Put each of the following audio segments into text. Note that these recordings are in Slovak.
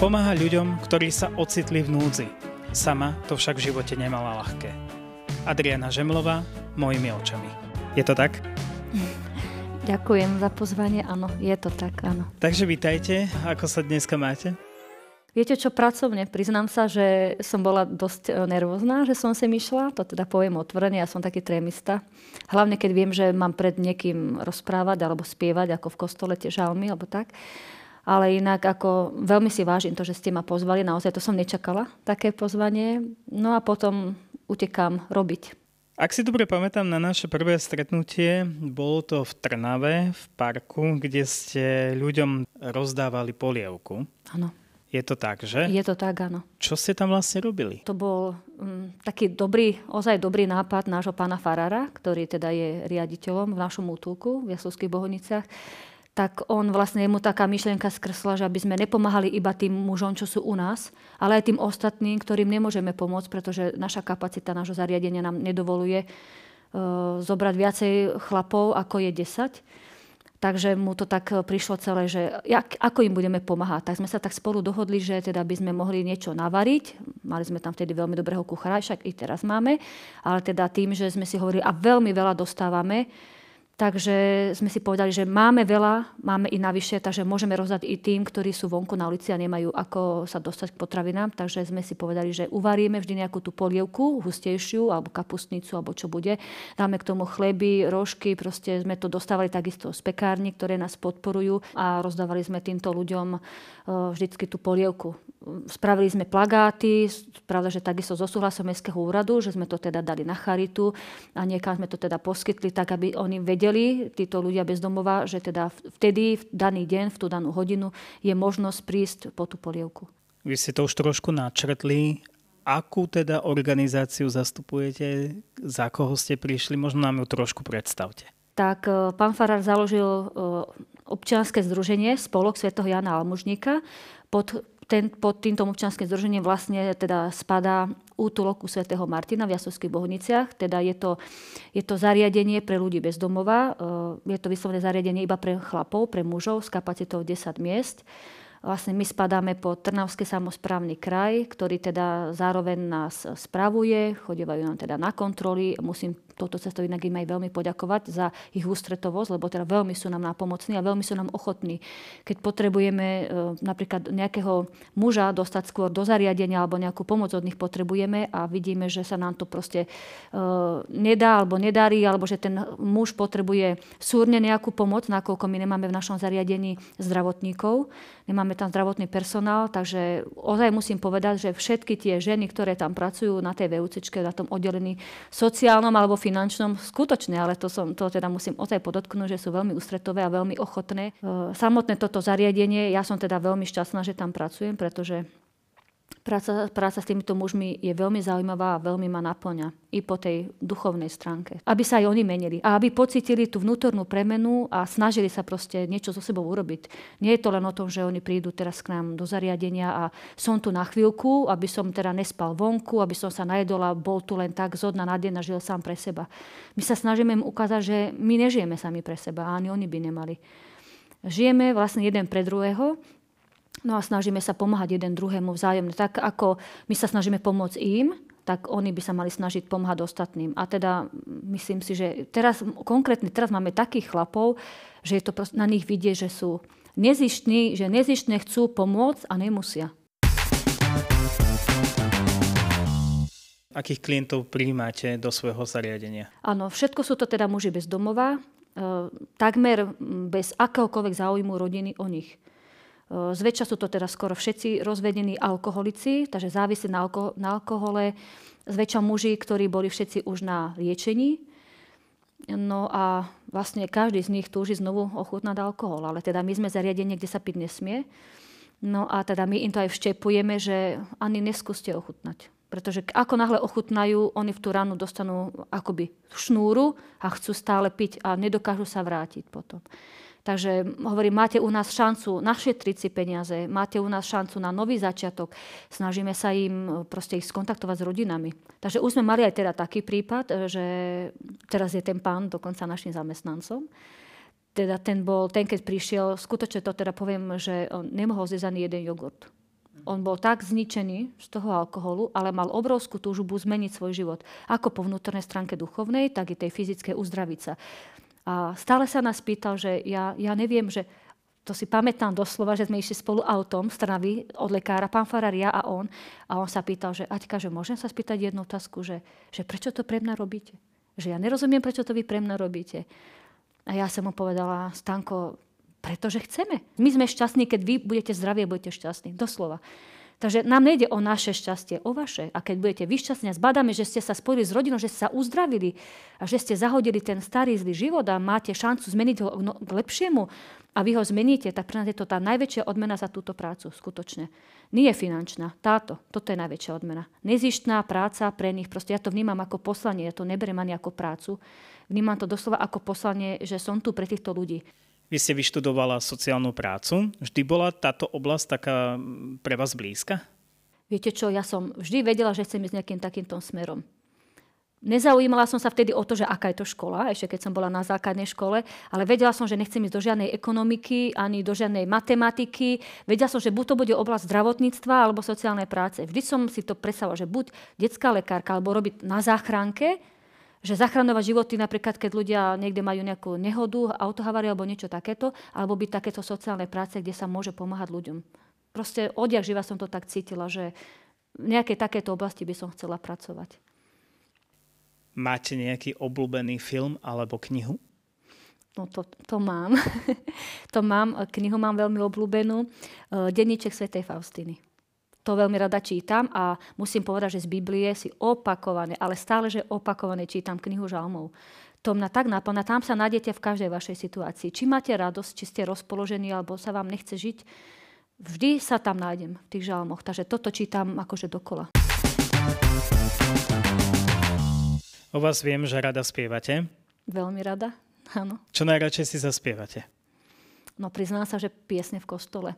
Pomáha ľuďom, ktorí sa ocitli v núdzi. Sama to však v živote nemala ľahké. Adriana Žemlová, mojimi očami. Je to tak? Ďakujem za pozvanie, áno, je to tak, áno. Takže vítajte, ako sa dneska máte? Viete čo, pracovne, priznám sa, že som bola dosť e, nervózna, že som sem išla, to teda poviem otvorene, ja som taký trémista. Hlavne keď viem, že mám pred niekým rozprávať alebo spievať, ako v kostole tie žalmy, alebo tak. Ale inak ako veľmi si vážim to, že ste ma pozvali. Naozaj to som nečakala, také pozvanie. No a potom utekám robiť. Ak si dobre pamätám na naše prvé stretnutie, bolo to v Trnave, v parku, kde ste ľuďom rozdávali polievku. Áno. Je to tak, že? Je to tak, áno. Čo ste tam vlastne robili? To bol um, taký dobrý, ozaj dobrý nápad nášho pána Farara, ktorý teda je riaditeľom v našom útulku v Jaslovských Bohoniciach tak on vlastne mu taká myšlienka skrsla, že aby sme nepomáhali iba tým mužom, čo sú u nás, ale aj tým ostatným, ktorým nemôžeme pomôcť, pretože naša kapacita nášho zariadenia nám nedovoluje uh, zobrať viacej chlapov, ako je 10. Takže mu to tak prišlo celé, že jak, ako im budeme pomáhať. Tak sme sa tak spolu dohodli, že teda by sme mohli niečo navariť. Mali sme tam vtedy veľmi dobrého kuchára, však i teraz máme. Ale teda tým, že sme si hovorili a veľmi veľa dostávame, Takže sme si povedali, že máme veľa, máme i navyše, takže môžeme rozdať i tým, ktorí sú vonku na ulici a nemajú ako sa dostať k potravinám. Takže sme si povedali, že uvaríme vždy nejakú tú polievku, hustejšiu, alebo kapustnicu, alebo čo bude. Dáme k tomu chleby, rožky, proste sme to dostávali takisto z pekárni, ktoré nás podporujú a rozdávali sme týmto ľuďom e, vždycky tú polievku. Spravili sme plagáty, pravda, že takisto zo súhlasom Mestského úradu, že sme to teda dali na charitu a niekam sme to teda poskytli tak, aby oni vedeli, títo ľudia bezdomová, že teda vtedy, v daný deň, v tú danú hodinu je možnosť prísť po tú polievku. Vy ste to už trošku načrtli. Akú teda organizáciu zastupujete? Za koho ste prišli? Možno nám ju trošku predstavte. Tak e, pán Farar založil e, občianske združenie Spolok Sv. Jana Almužníka. Pod ten, pod týmto občanským združením vlastne teda spadá útulok u svätého Martina v Jasovských Bohniciach. Teda je to, je to zariadenie pre ľudí bez domova. E, je to vyslovene zariadenie iba pre chlapov, pre mužov s kapacitou 10 miest. Vlastne my spadáme pod Trnavský samozprávny kraj, ktorý teda zároveň nás spravuje, chodívajú nám teda na kontroly. Musím touto cestou inak im aj veľmi poďakovať za ich ústretovosť, lebo teda veľmi sú nám napomocní a veľmi sú nám ochotní. Keď potrebujeme e, napríklad nejakého muža dostať skôr do zariadenia alebo nejakú pomoc od nich potrebujeme a vidíme, že sa nám to proste e, nedá alebo nedarí, alebo že ten muž potrebuje súrne nejakú pomoc, nakoľko my nemáme v našom zariadení zdravotníkov, nemáme tam zdravotný personál, takže ozaj musím povedať, že všetky tie ženy, ktoré tam pracujú na tej VUC, na tom oddelení sociálnom alebo finančnom, skutočne, ale to, som, to teda musím ozaj podotknúť, že sú veľmi ústretové a veľmi ochotné. E, samotné toto zariadenie, ja som teda veľmi šťastná, že tam pracujem, pretože Práca, práca s týmito mužmi je veľmi zaujímavá a veľmi ma naplňa i po tej duchovnej stránke. Aby sa aj oni menili a aby pocitili tú vnútornú premenu a snažili sa proste niečo so sebou urobiť. Nie je to len o tom, že oni prídu teraz k nám do zariadenia a som tu na chvíľku, aby som teda nespal vonku, aby som sa najedol a bol tu len tak zodna na deň a žil sám pre seba. My sa snažíme im ukázať, že my nežijeme sami pre seba a ani oni by nemali. Žijeme vlastne jeden pre druhého No a snažíme sa pomáhať jeden druhému vzájomne. Tak ako my sa snažíme pomôcť im, tak oni by sa mali snažiť pomáhať ostatným. A teda myslím si, že teraz, konkrétne teraz máme takých chlapov, že je to na nich vidieť, že sú nezištní, že nezištne chcú pomôcť a nemusia. Akých klientov príjmate do svojho zariadenia? Áno, všetko sú to teda muži bez domova, e, takmer bez akéhokoľvek záujmu rodiny o nich. Zväčša sú to teda skoro všetci rozvedení alkoholici, takže závisí na, alko- na alkohole. Zväčša muži, ktorí boli všetci už na liečení. No a vlastne každý z nich túži znovu ochutnať alkohol. Ale teda my sme zariadenie, kde sa piť nesmie. No a teda my im to aj vštepujeme, že ani neskúste ochutnať. Pretože ako náhle ochutnajú, oni v tú ranu dostanú akoby šnúru a chcú stále piť a nedokážu sa vrátiť potom. Takže hovorím, máte u nás šancu našetriť si peniaze, máte u nás šancu na nový začiatok. Snažíme sa im proste ich skontaktovať s rodinami. Takže už sme mali aj teda taký prípad, že teraz je ten pán dokonca našim zamestnancom. Teda ten bol, ten keď prišiel, skutočne to teda poviem, že on nemohol zjesť ani jeden jogurt. On bol tak zničený z toho alkoholu, ale mal obrovskú túžbu zmeniť svoj život. Ako po vnútornej stránke duchovnej, tak i tej fyzickej uzdraviť sa. A stále sa nás pýtal, že ja, ja neviem, že to si pamätám doslova, že sme išli spolu autom z Trnavy od lekára, pán Farar, ja a on. A on sa pýtal, že Aťka, že môžem sa spýtať jednu otázku, že, že prečo to pre mňa robíte? Že ja nerozumiem, prečo to vy pre mňa robíte. A ja som mu povedala, Stanko, pretože chceme. My sme šťastní, keď vy budete zdraví a budete šťastní. Doslova. Takže nám nejde o naše šťastie, o vaše. A keď budete vy šťastní a zbadáme, že ste sa spojili s rodinou, že ste sa uzdravili a že ste zahodili ten starý zlý život a máte šancu zmeniť ho k lepšiemu a vy ho zmeníte, tak pre nás je to tá najväčšia odmena za túto prácu, skutočne. Nie je finančná, táto, toto je najväčšia odmena. Nezištná práca pre nich, proste ja to vnímam ako poslanie, ja to neberiem ani ako prácu. Vnímam to doslova ako poslanie, že som tu pre týchto ľudí. Vy ste vyštudovala sociálnu prácu. Vždy bola táto oblasť taká pre vás blízka? Viete čo, ja som vždy vedela, že chcem ísť nejakým takýmto smerom. Nezaujímala som sa vtedy o to, že aká je to škola, ešte keď som bola na základnej škole, ale vedela som, že nechcem ísť do žiadnej ekonomiky ani do žiadnej matematiky. Vedela som, že buď to bude oblasť zdravotníctva alebo sociálnej práce. Vždy som si to predstavovala, že buď detská lekárka alebo robiť na záchranke, že zachraňovať životy napríklad, keď ľudia niekde majú nejakú nehodu, autohaváriu alebo niečo takéto, alebo byť takéto sociálne práce, kde sa môže pomáhať ľuďom. Proste odjak živa som to tak cítila, že v nejakej takéto oblasti by som chcela pracovať. Máte nejaký obľúbený film alebo knihu? No to, to mám. to mám. Knihu mám veľmi obľúbenú. Denníček Svetej Faustiny to veľmi rada čítam a musím povedať, že z Biblie si opakovane, ale stále, že opakovane čítam knihu žalmov. To mňa tak naplňa, tam sa nájdete v každej vašej situácii. Či máte radosť, či ste rozpoložení, alebo sa vám nechce žiť, vždy sa tam nájdem v tých žalmoch. Takže toto čítam akože dokola. O vás viem, že rada spievate. Veľmi rada, áno. Čo najradšej si zaspievate? No priznám sa, že piesne v kostole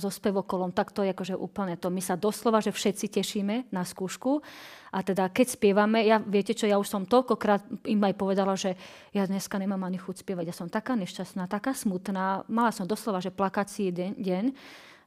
so spevokolom, tak to je akože úplne to. My sa doslova, že všetci tešíme na skúšku a teda keď spievame, ja viete čo, ja už som toľkokrát im aj povedala, že ja dneska nemám ani chuť spievať, ja som taká nešťastná, taká smutná, mala som doslova, že plakací deň, deň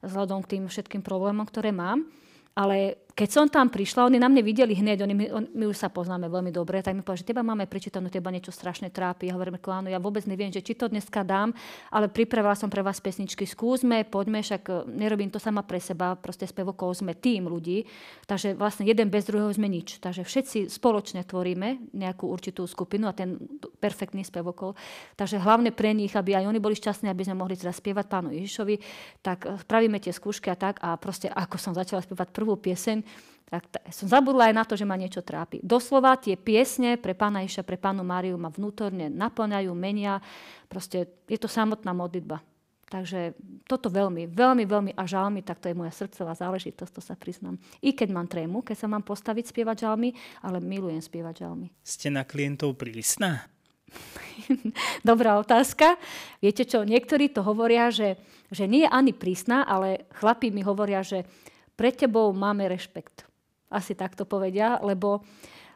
vzhľadom k tým všetkým problémom, ktoré mám. Ale keď som tam prišla, oni na mne videli hneď, oni, on, my už sa poznáme veľmi dobre, tak mi povedali, že teba máme prečítanú, teba niečo strašne trápi. Ja hovorím, áno, ja vôbec neviem, že či to dneska dám, ale pripravila som pre vás pesničky, skúsme, poďme, však e, nerobím to sama pre seba, proste spevokol sme tým ľudí, takže vlastne jeden bez druhého sme nič. Takže všetci spoločne tvoríme nejakú určitú skupinu a ten perfektný spevokol. Takže hlavne pre nich, aby aj oni boli šťastní, aby sme mohli zaspievať pánu Ježišovi, tak e, spravíme tie skúšky a tak a proste ako som začala spievať prvú pieseň, tak t- som zabudla aj na to, že ma niečo trápi. Doslova tie piesne pre pána Iša, pre pánu Máriu ma vnútorne naplňajú, menia. Proste je to samotná modlitba. Takže toto veľmi, veľmi, veľmi a žalmy, tak to je moja srdcová záležitosť, to sa priznám. I keď mám trému, keď sa mám postaviť spievať žalmy, ale milujem spievať žalmy. Ste na klientov prísna? Dobrá otázka. Viete čo, niektorí to hovoria, že, že nie je ani prísna, ale chlapí mi hovoria, že pre tebou máme rešpekt. Asi takto povedia, lebo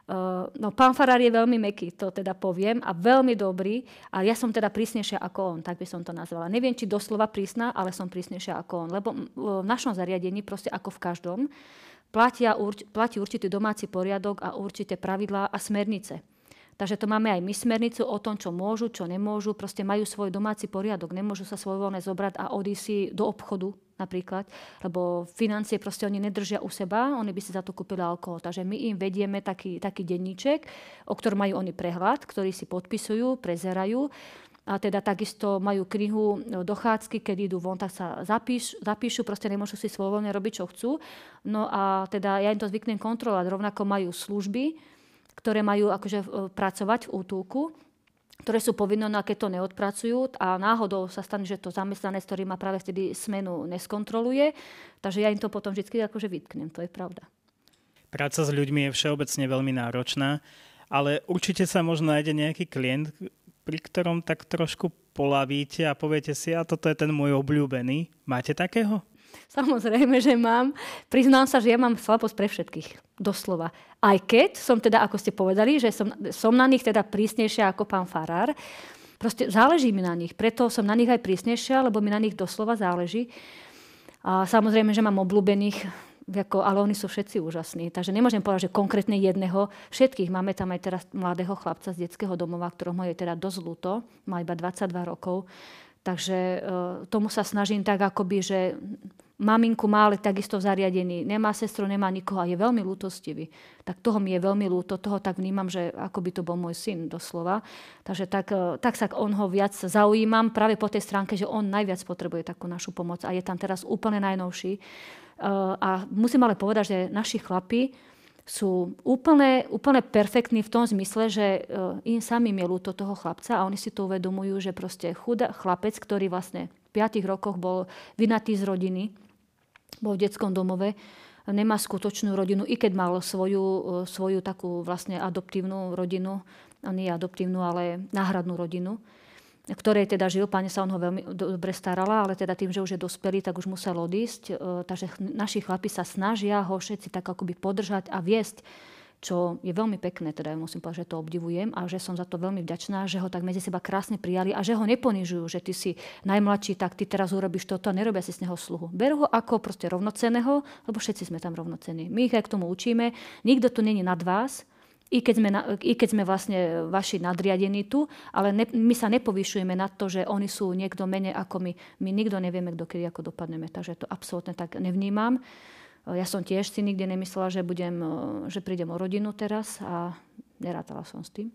Uh, no, pán Farár je veľmi meký, to teda poviem, a veľmi dobrý, a ja som teda prísnejšia ako on, tak by som to nazvala. Neviem, či doslova prísna, ale som prísnejšia ako on, lebo v našom zariadení, proste ako v každom, platia, platí určitý domáci poriadok a určité pravidlá a smernice. Takže to máme aj my smernicu o tom, čo môžu, čo nemôžu. Proste majú svoj domáci poriadok. Nemôžu sa svojvoľne zobrať a odísť si do obchodu napríklad, lebo financie proste oni nedržia u seba, oni by si za to kúpili alkohol. Takže my im vedieme taký, taký denníček, o ktorom majú oni prehľad, ktorý si podpisujú, prezerajú. A teda takisto majú knihu dochádzky, keď idú von, tak sa zapíš, zapíšu, proste nemôžu si svojvoľne robiť, čo chcú. No a teda ja im to zvyknem kontrolovať. Rovnako majú služby, ktoré majú akože e, pracovať v útulku, ktoré sú povinné, no a keď to neodpracujú a náhodou sa stane, že to zamestnanec, ktorý má práve vtedy smenu, neskontroluje, takže ja im to potom vždy akože vytknem, to je pravda. Práca s ľuďmi je všeobecne veľmi náročná, ale určite sa možno nájde nejaký klient, pri ktorom tak trošku polavíte a poviete si, a toto je ten môj obľúbený. Máte takého? Samozrejme, že mám. Priznám sa, že ja mám slabosť pre všetkých. Doslova. Aj keď som teda, ako ste povedali, že som, som na nich teda prísnejšia ako pán Farár. Proste záleží mi na nich. Preto som na nich aj prísnejšia, lebo mi na nich doslova záleží. A samozrejme, že mám obľúbených, ako, ale oni sú všetci úžasní. Takže nemôžem povedať, že konkrétne jedného. Všetkých. Máme tam aj teraz mladého chlapca z detského domova, ktorom je teda dosť ľúto. Má iba 22 rokov. Takže e, tomu sa snažím tak, akoby, že maminku má ale takisto v zariadení, nemá sestru, nemá nikoho a je veľmi lútostivý. Tak toho mi je veľmi lúto, toho tak vnímam, že ako by to bol môj syn doslova. Takže tak, e, tak sa on ho viac zaujímam práve po tej stránke, že on najviac potrebuje takú našu pomoc a je tam teraz úplne najnovší. E, a musím ale povedať, že naši chlapi sú úplne, úplne perfektní v tom zmysle, že e, im samým je ľúto toho chlapca a oni si to uvedomujú, že proste chudá chlapec, ktorý vlastne v 5 rokoch bol vynatý z rodiny, bol v detskom domove, nemá skutočnú rodinu, i keď mal svoju, e, svoju takú vlastne adoptívnu rodinu, nie adoptívnu, ale náhradnú rodinu, ktorej teda žil, pani sa on ho veľmi dobre starala, ale teda tým, že už je dospelý, tak už musel odísť. E, takže naši chlapi sa snažia ho všetci tak akoby podržať a viesť čo je veľmi pekné, teda musím povedať, že to obdivujem a že som za to veľmi vďačná, že ho tak medzi seba krásne prijali a že ho neponižujú, že ty si najmladší, tak ty teraz urobíš toto a nerobia si z neho sluhu. Berú ho ako proste rovnoceného, lebo všetci sme tam rovnocení. My ich aj k tomu učíme, nikto tu není nad vás, i keď, sme, i keď sme vlastne vaši nadriadení tu, ale ne, my sa nepovyšujeme na to, že oni sú niekto menej ako my. My nikto nevieme, kto kedy ako dopadneme, takže to absolútne tak nevnímam. Ja som tiež si nikdy nemyslela, že, budem, že prídem o rodinu teraz a nerátala som s tým.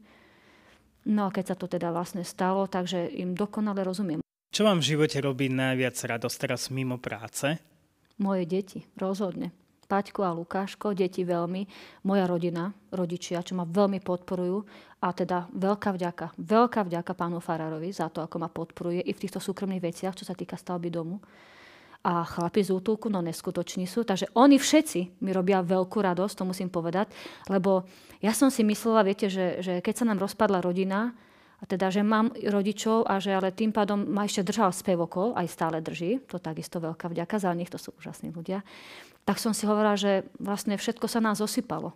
No a keď sa to teda vlastne stalo, takže im dokonale rozumiem. Čo vám v živote robí najviac radosť teraz mimo práce? Moje deti, rozhodne. Paťko a Lukáško, deti veľmi, moja rodina, rodičia, čo ma veľmi podporujú a teda veľká vďaka, veľká vďaka pánu Farárovi za to, ako ma podporuje i v týchto súkromných veciach, čo sa týka stavby domu a chlapi z útulku, no neskutoční sú. Takže oni všetci mi robia veľkú radosť, to musím povedať, lebo ja som si myslela, viete, že, že keď sa nám rozpadla rodina, a teda, že mám rodičov a že ale tým pádom ma ešte držal spevokol, aj stále drží, to takisto veľká vďaka za nich, to sú úžasní ľudia, tak som si hovorila, že vlastne všetko sa nás osypalo.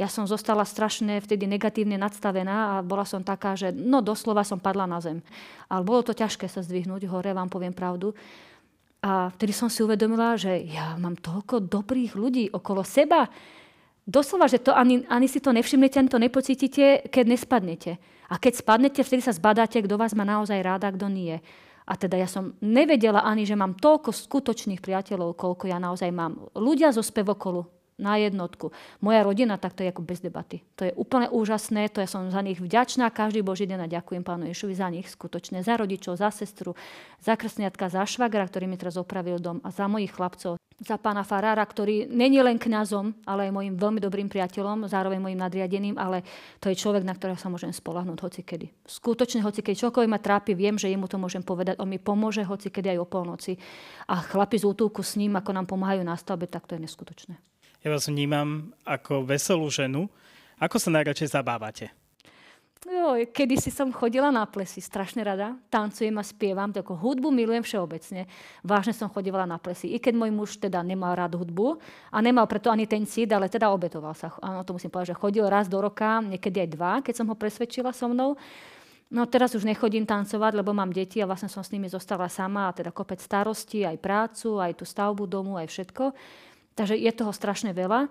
Ja som zostala strašne vtedy negatívne nadstavená a bola som taká, že no doslova som padla na zem. Ale bolo to ťažké sa zdvihnúť hore, vám poviem pravdu. A vtedy som si uvedomila, že ja mám toľko dobrých ľudí okolo seba. Doslova, že to ani, ani si to nevšimnete, ani to nepocítite, keď nespadnete. A keď spadnete, vtedy sa zbadáte, kto vás má naozaj ráda, kto nie. A teda ja som nevedela ani, že mám toľko skutočných priateľov, koľko ja naozaj mám. Ľudia zo spevokolu, na jednotku. Moja rodina, tak to je ako bez debaty. To je úplne úžasné, to ja som za nich vďačná každý Boží deň a ďakujem pánu Ješovi za nich skutočne, za rodičov, za sestru, za krsniatka, za švagra, ktorý mi teraz opravil dom a za mojich chlapcov, za pána Farára, ktorý není len kňazom, ale aj mojim veľmi dobrým priateľom, zároveň mojim nadriadeným, ale to je človek, na ktorého sa môžem spolahnúť hocikedy. Skutočne hocikedy, čokoľvek ma trápi, viem, že jemu to môžem povedať, on mi pomôže hocikedy aj o polnoci. A chlapi z útulku s ním, ako nám pomáhajú na stavbe, tak to je neskutočné. Ja vás vnímam ako veselú ženu. Ako sa najradšej zabávate? Jo, kedy si som chodila na plesy, strašne rada. Tancujem a spievam, ako hudbu milujem všeobecne. Vážne som chodila na plesy. I keď môj muž teda nemal rád hudbu a nemal preto ani ten cít, ale teda obetoval sa. Áno, to musím povedať, že chodil raz do roka, niekedy aj dva, keď som ho presvedčila so mnou. No teraz už nechodím tancovať, lebo mám deti a vlastne som s nimi zostala sama a teda kopec starosti, aj prácu, aj tú stavbu domu, aj všetko. Takže je toho strašne veľa.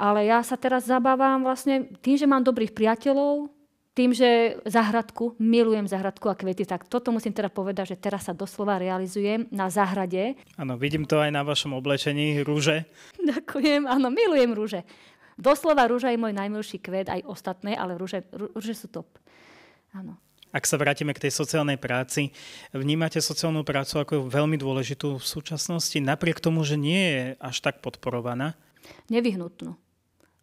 Ale ja sa teraz zabávam vlastne tým, že mám dobrých priateľov, tým, že zahradku, milujem zahradku a kvety, tak toto musím teda povedať, že teraz sa doslova realizujem na záhrade. Áno, vidím to aj na vašom oblečení, rúže. Ďakujem, áno, milujem rúže. Doslova rúža je môj najmilší kvet, aj ostatné, ale rúže, rúže sú top. Áno. Ak sa vrátime k tej sociálnej práci, vnímate sociálnu prácu ako veľmi dôležitú v súčasnosti, napriek tomu, že nie je až tak podporovaná? Nevyhnutnú.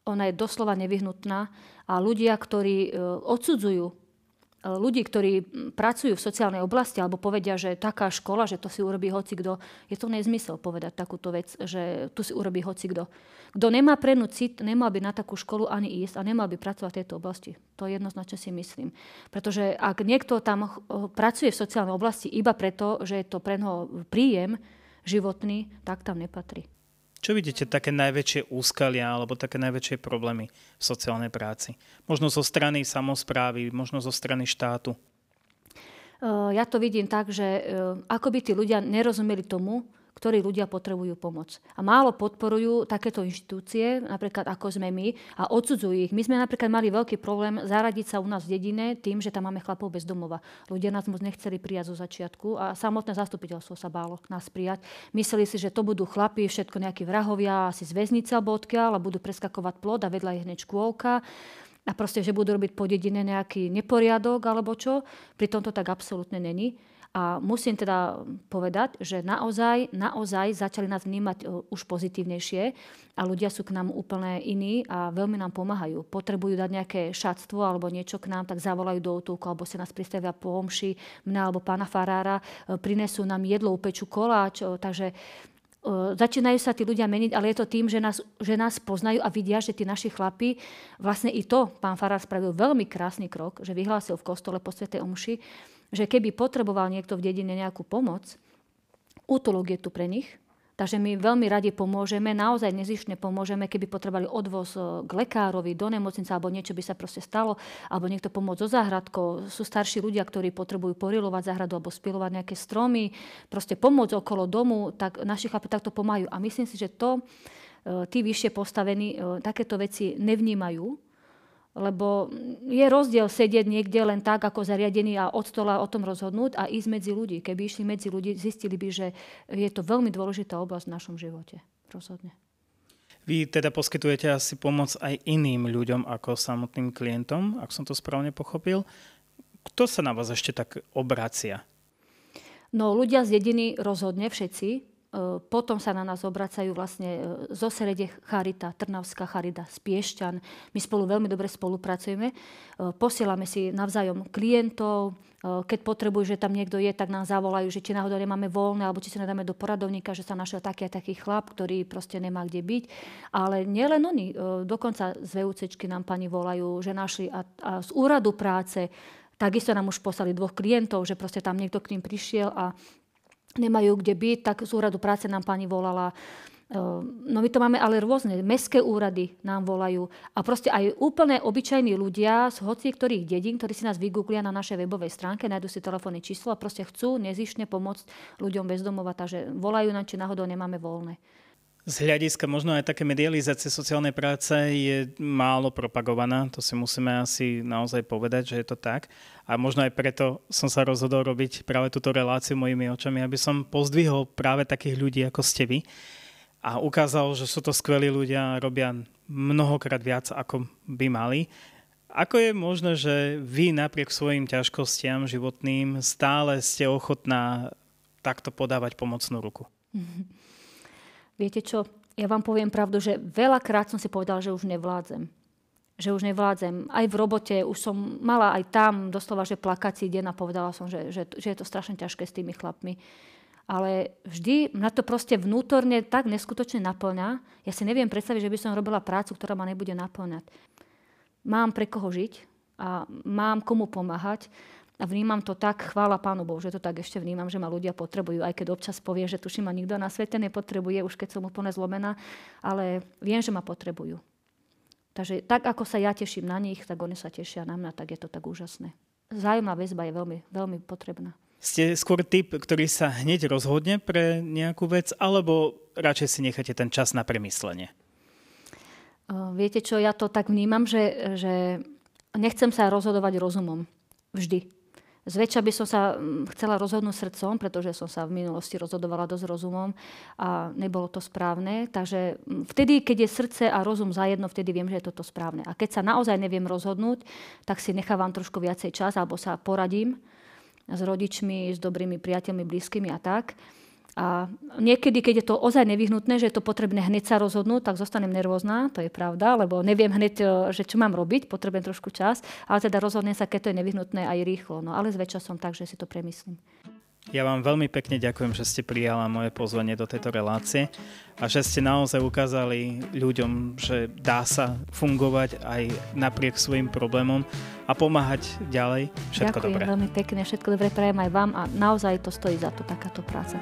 Ona je doslova nevyhnutná a ľudia, ktorí e, odsudzujú ľudí, ktorí pracujú v sociálnej oblasti alebo povedia, že taká škola, že to si urobí hoci kto, je to nezmysel povedať takúto vec, že tu si urobí hoci kto. Nemá prenú cit, nemal by na takú školu ani ísť a nemal by pracovať v tejto oblasti. To jednoznačne si myslím. Pretože ak niekto tam pracuje v sociálnej oblasti iba preto, že je to pre príjem životný, tak tam nepatrí. Čo vidíte také najväčšie úskalia alebo také najväčšie problémy v sociálnej práci? Možno zo strany samozprávy, možno zo strany štátu? Ja to vidím tak, že ako by tí ľudia nerozumeli tomu, ktorí ľudia potrebujú pomoc. A málo podporujú takéto inštitúcie, napríklad ako sme my, a odsudzujú ich. My sme napríklad mali veľký problém zaradiť sa u nás v dedine tým, že tam máme chlapov bez domova. Ľudia nás moc nechceli prijať zo začiatku a samotné zastupiteľstvo sa bálo nás prijať. Mysleli si, že to budú chlapi, všetko nejakí vrahovia, asi z väznice alebo odkiaľ a budú preskakovať plod a vedľa je hneď škôlka a proste, že budú robiť po dedine nejaký neporiadok alebo čo. Pri tomto tak absolútne není. A musím teda povedať, že naozaj, naozaj začali nás vnímať e, už pozitívnejšie a ľudia sú k nám úplne iní a veľmi nám pomáhajú. Potrebujú dať nejaké šatstvo alebo niečo k nám, tak zavolajú do útulku alebo si nás pristavia po omši, mňa alebo pána farára, e, prinesú nám jedlo, upeču koláč, e, takže začínajú sa tí ľudia meniť, ale je to tým, že nás, že nás poznajú a vidia, že tí naši chlapi, vlastne i to pán Farár spravil veľmi krásny krok, že vyhlásil v kostole po Svetej Omši, že keby potreboval niekto v dedine nejakú pomoc, útulok je tu pre nich, Takže my veľmi radi pomôžeme, naozaj nezišne pomôžeme, keby potrebovali odvoz e, k lekárovi, do nemocnice, alebo niečo by sa proste stalo, alebo niekto pomôcť so záhradkou. Sú starší ľudia, ktorí potrebujú porilovať záhradu alebo spilovať nejaké stromy, proste pomôcť okolo domu, tak naši chlapi takto pomáhajú. A myslím si, že to e, tí vyššie postavení e, takéto veci nevnímajú, lebo je rozdiel sedieť niekde len tak, ako zariadený a od stola o tom rozhodnúť a ísť medzi ľudí. Keby išli medzi ľudí, zistili by, že je to veľmi dôležitá oblasť v našom živote. Rozhodne. Vy teda poskytujete asi pomoc aj iným ľuďom ako samotným klientom, ak som to správne pochopil. Kto sa na vás ešte tak obracia? No ľudia z dediny rozhodne všetci, potom sa na nás obracajú vlastne e, zo Serede Charita, Trnavská Charita, z Piešťan. My spolu veľmi dobre spolupracujeme. E, posielame si navzájom klientov. Keď potrebujú, že tam niekto je, tak nám zavolajú, že či náhodou nemáme voľné, alebo či sa nedáme do poradovníka, že sa našiel taký a taký chlap, ktorý proste nemá kde byť. Ale nielen oni, dokonca z VUCčky nám pani volajú, že našli a, a z úradu práce Takisto nám už poslali dvoch klientov, že proste tam niekto k ním prišiel a nemajú kde byť, tak z úradu práce nám pani volala. Ehm, no my to máme ale rôzne. Mestské úrady nám volajú. A proste aj úplne obyčajní ľudia z hoci ktorých dedín, ktorí si nás vygooglia na našej webovej stránke, nájdu si telefónne číslo a proste chcú nezišne pomôcť ľuďom bez domova. Takže volajú nám, či náhodou nemáme voľné z hľadiska možno aj také medializácie sociálnej práce je málo propagovaná. To si musíme asi naozaj povedať, že je to tak. A možno aj preto som sa rozhodol robiť práve túto reláciu mojimi očami, aby som pozdvihol práve takých ľudí, ako ste vy. A ukázal, že sú to skvelí ľudia, robia mnohokrát viac, ako by mali. Ako je možné, že vy napriek svojim ťažkostiam životným stále ste ochotná takto podávať pomocnú ruku? Viete čo, ja vám poviem pravdu, že veľakrát som si povedal, že už nevládzem. Že už nevládzem. Aj v robote už som mala aj tam doslova, že plakací deň a povedala som, že, že, že je to strašne ťažké s tými chlapmi. Ale vždy na to proste vnútorne tak neskutočne naplňa. Ja si neviem predstaviť, že by som robila prácu, ktorá ma nebude naplňať. Mám pre koho žiť a mám komu pomáhať a vnímam to tak, chvála Pánu Bohu, že to tak ešte vnímam, že ma ľudia potrebujú, aj keď občas povie, že tuším ma nikto na svete nepotrebuje, už keď som úplne zlomená, ale viem, že ma potrebujú. Takže tak, ako sa ja teším na nich, tak oni sa tešia na mňa, tak je to tak úžasné. Zájomná väzba je veľmi, veľmi potrebná. Ste skôr typ, ktorý sa hneď rozhodne pre nejakú vec, alebo radšej si necháte ten čas na premyslenie? Viete čo, ja to tak vnímam, že, že nechcem sa rozhodovať rozumom. Vždy. Zväčša by som sa mm, chcela rozhodnúť srdcom, pretože som sa v minulosti rozhodovala dosť rozumom a nebolo to správne. Takže mm, vtedy, keď je srdce a rozum zajedno, vtedy viem, že je toto správne. A keď sa naozaj neviem rozhodnúť, tak si nechávam trošku viacej čas alebo sa poradím s rodičmi, s dobrými priateľmi, blízkymi a tak. A niekedy, keď je to ozaj nevyhnutné, že je to potrebné hneď sa rozhodnúť, tak zostanem nervózna, to je pravda, lebo neviem hneď, e, že čo mám robiť, potrebujem trošku čas, ale teda rozhodnem sa, keď to je nevyhnutné aj rýchlo. No ale zväčša som tak, že si to premyslím. Ja vám veľmi pekne ďakujem, že ste prijala moje pozvanie do tejto relácie a že ste naozaj ukázali ľuďom, že dá sa fungovať aj napriek svojim problémom a pomáhať ďalej. Všetko ďakujem dobré. veľmi pekne, všetko dobré prajem aj vám a naozaj to stojí za to takáto práca.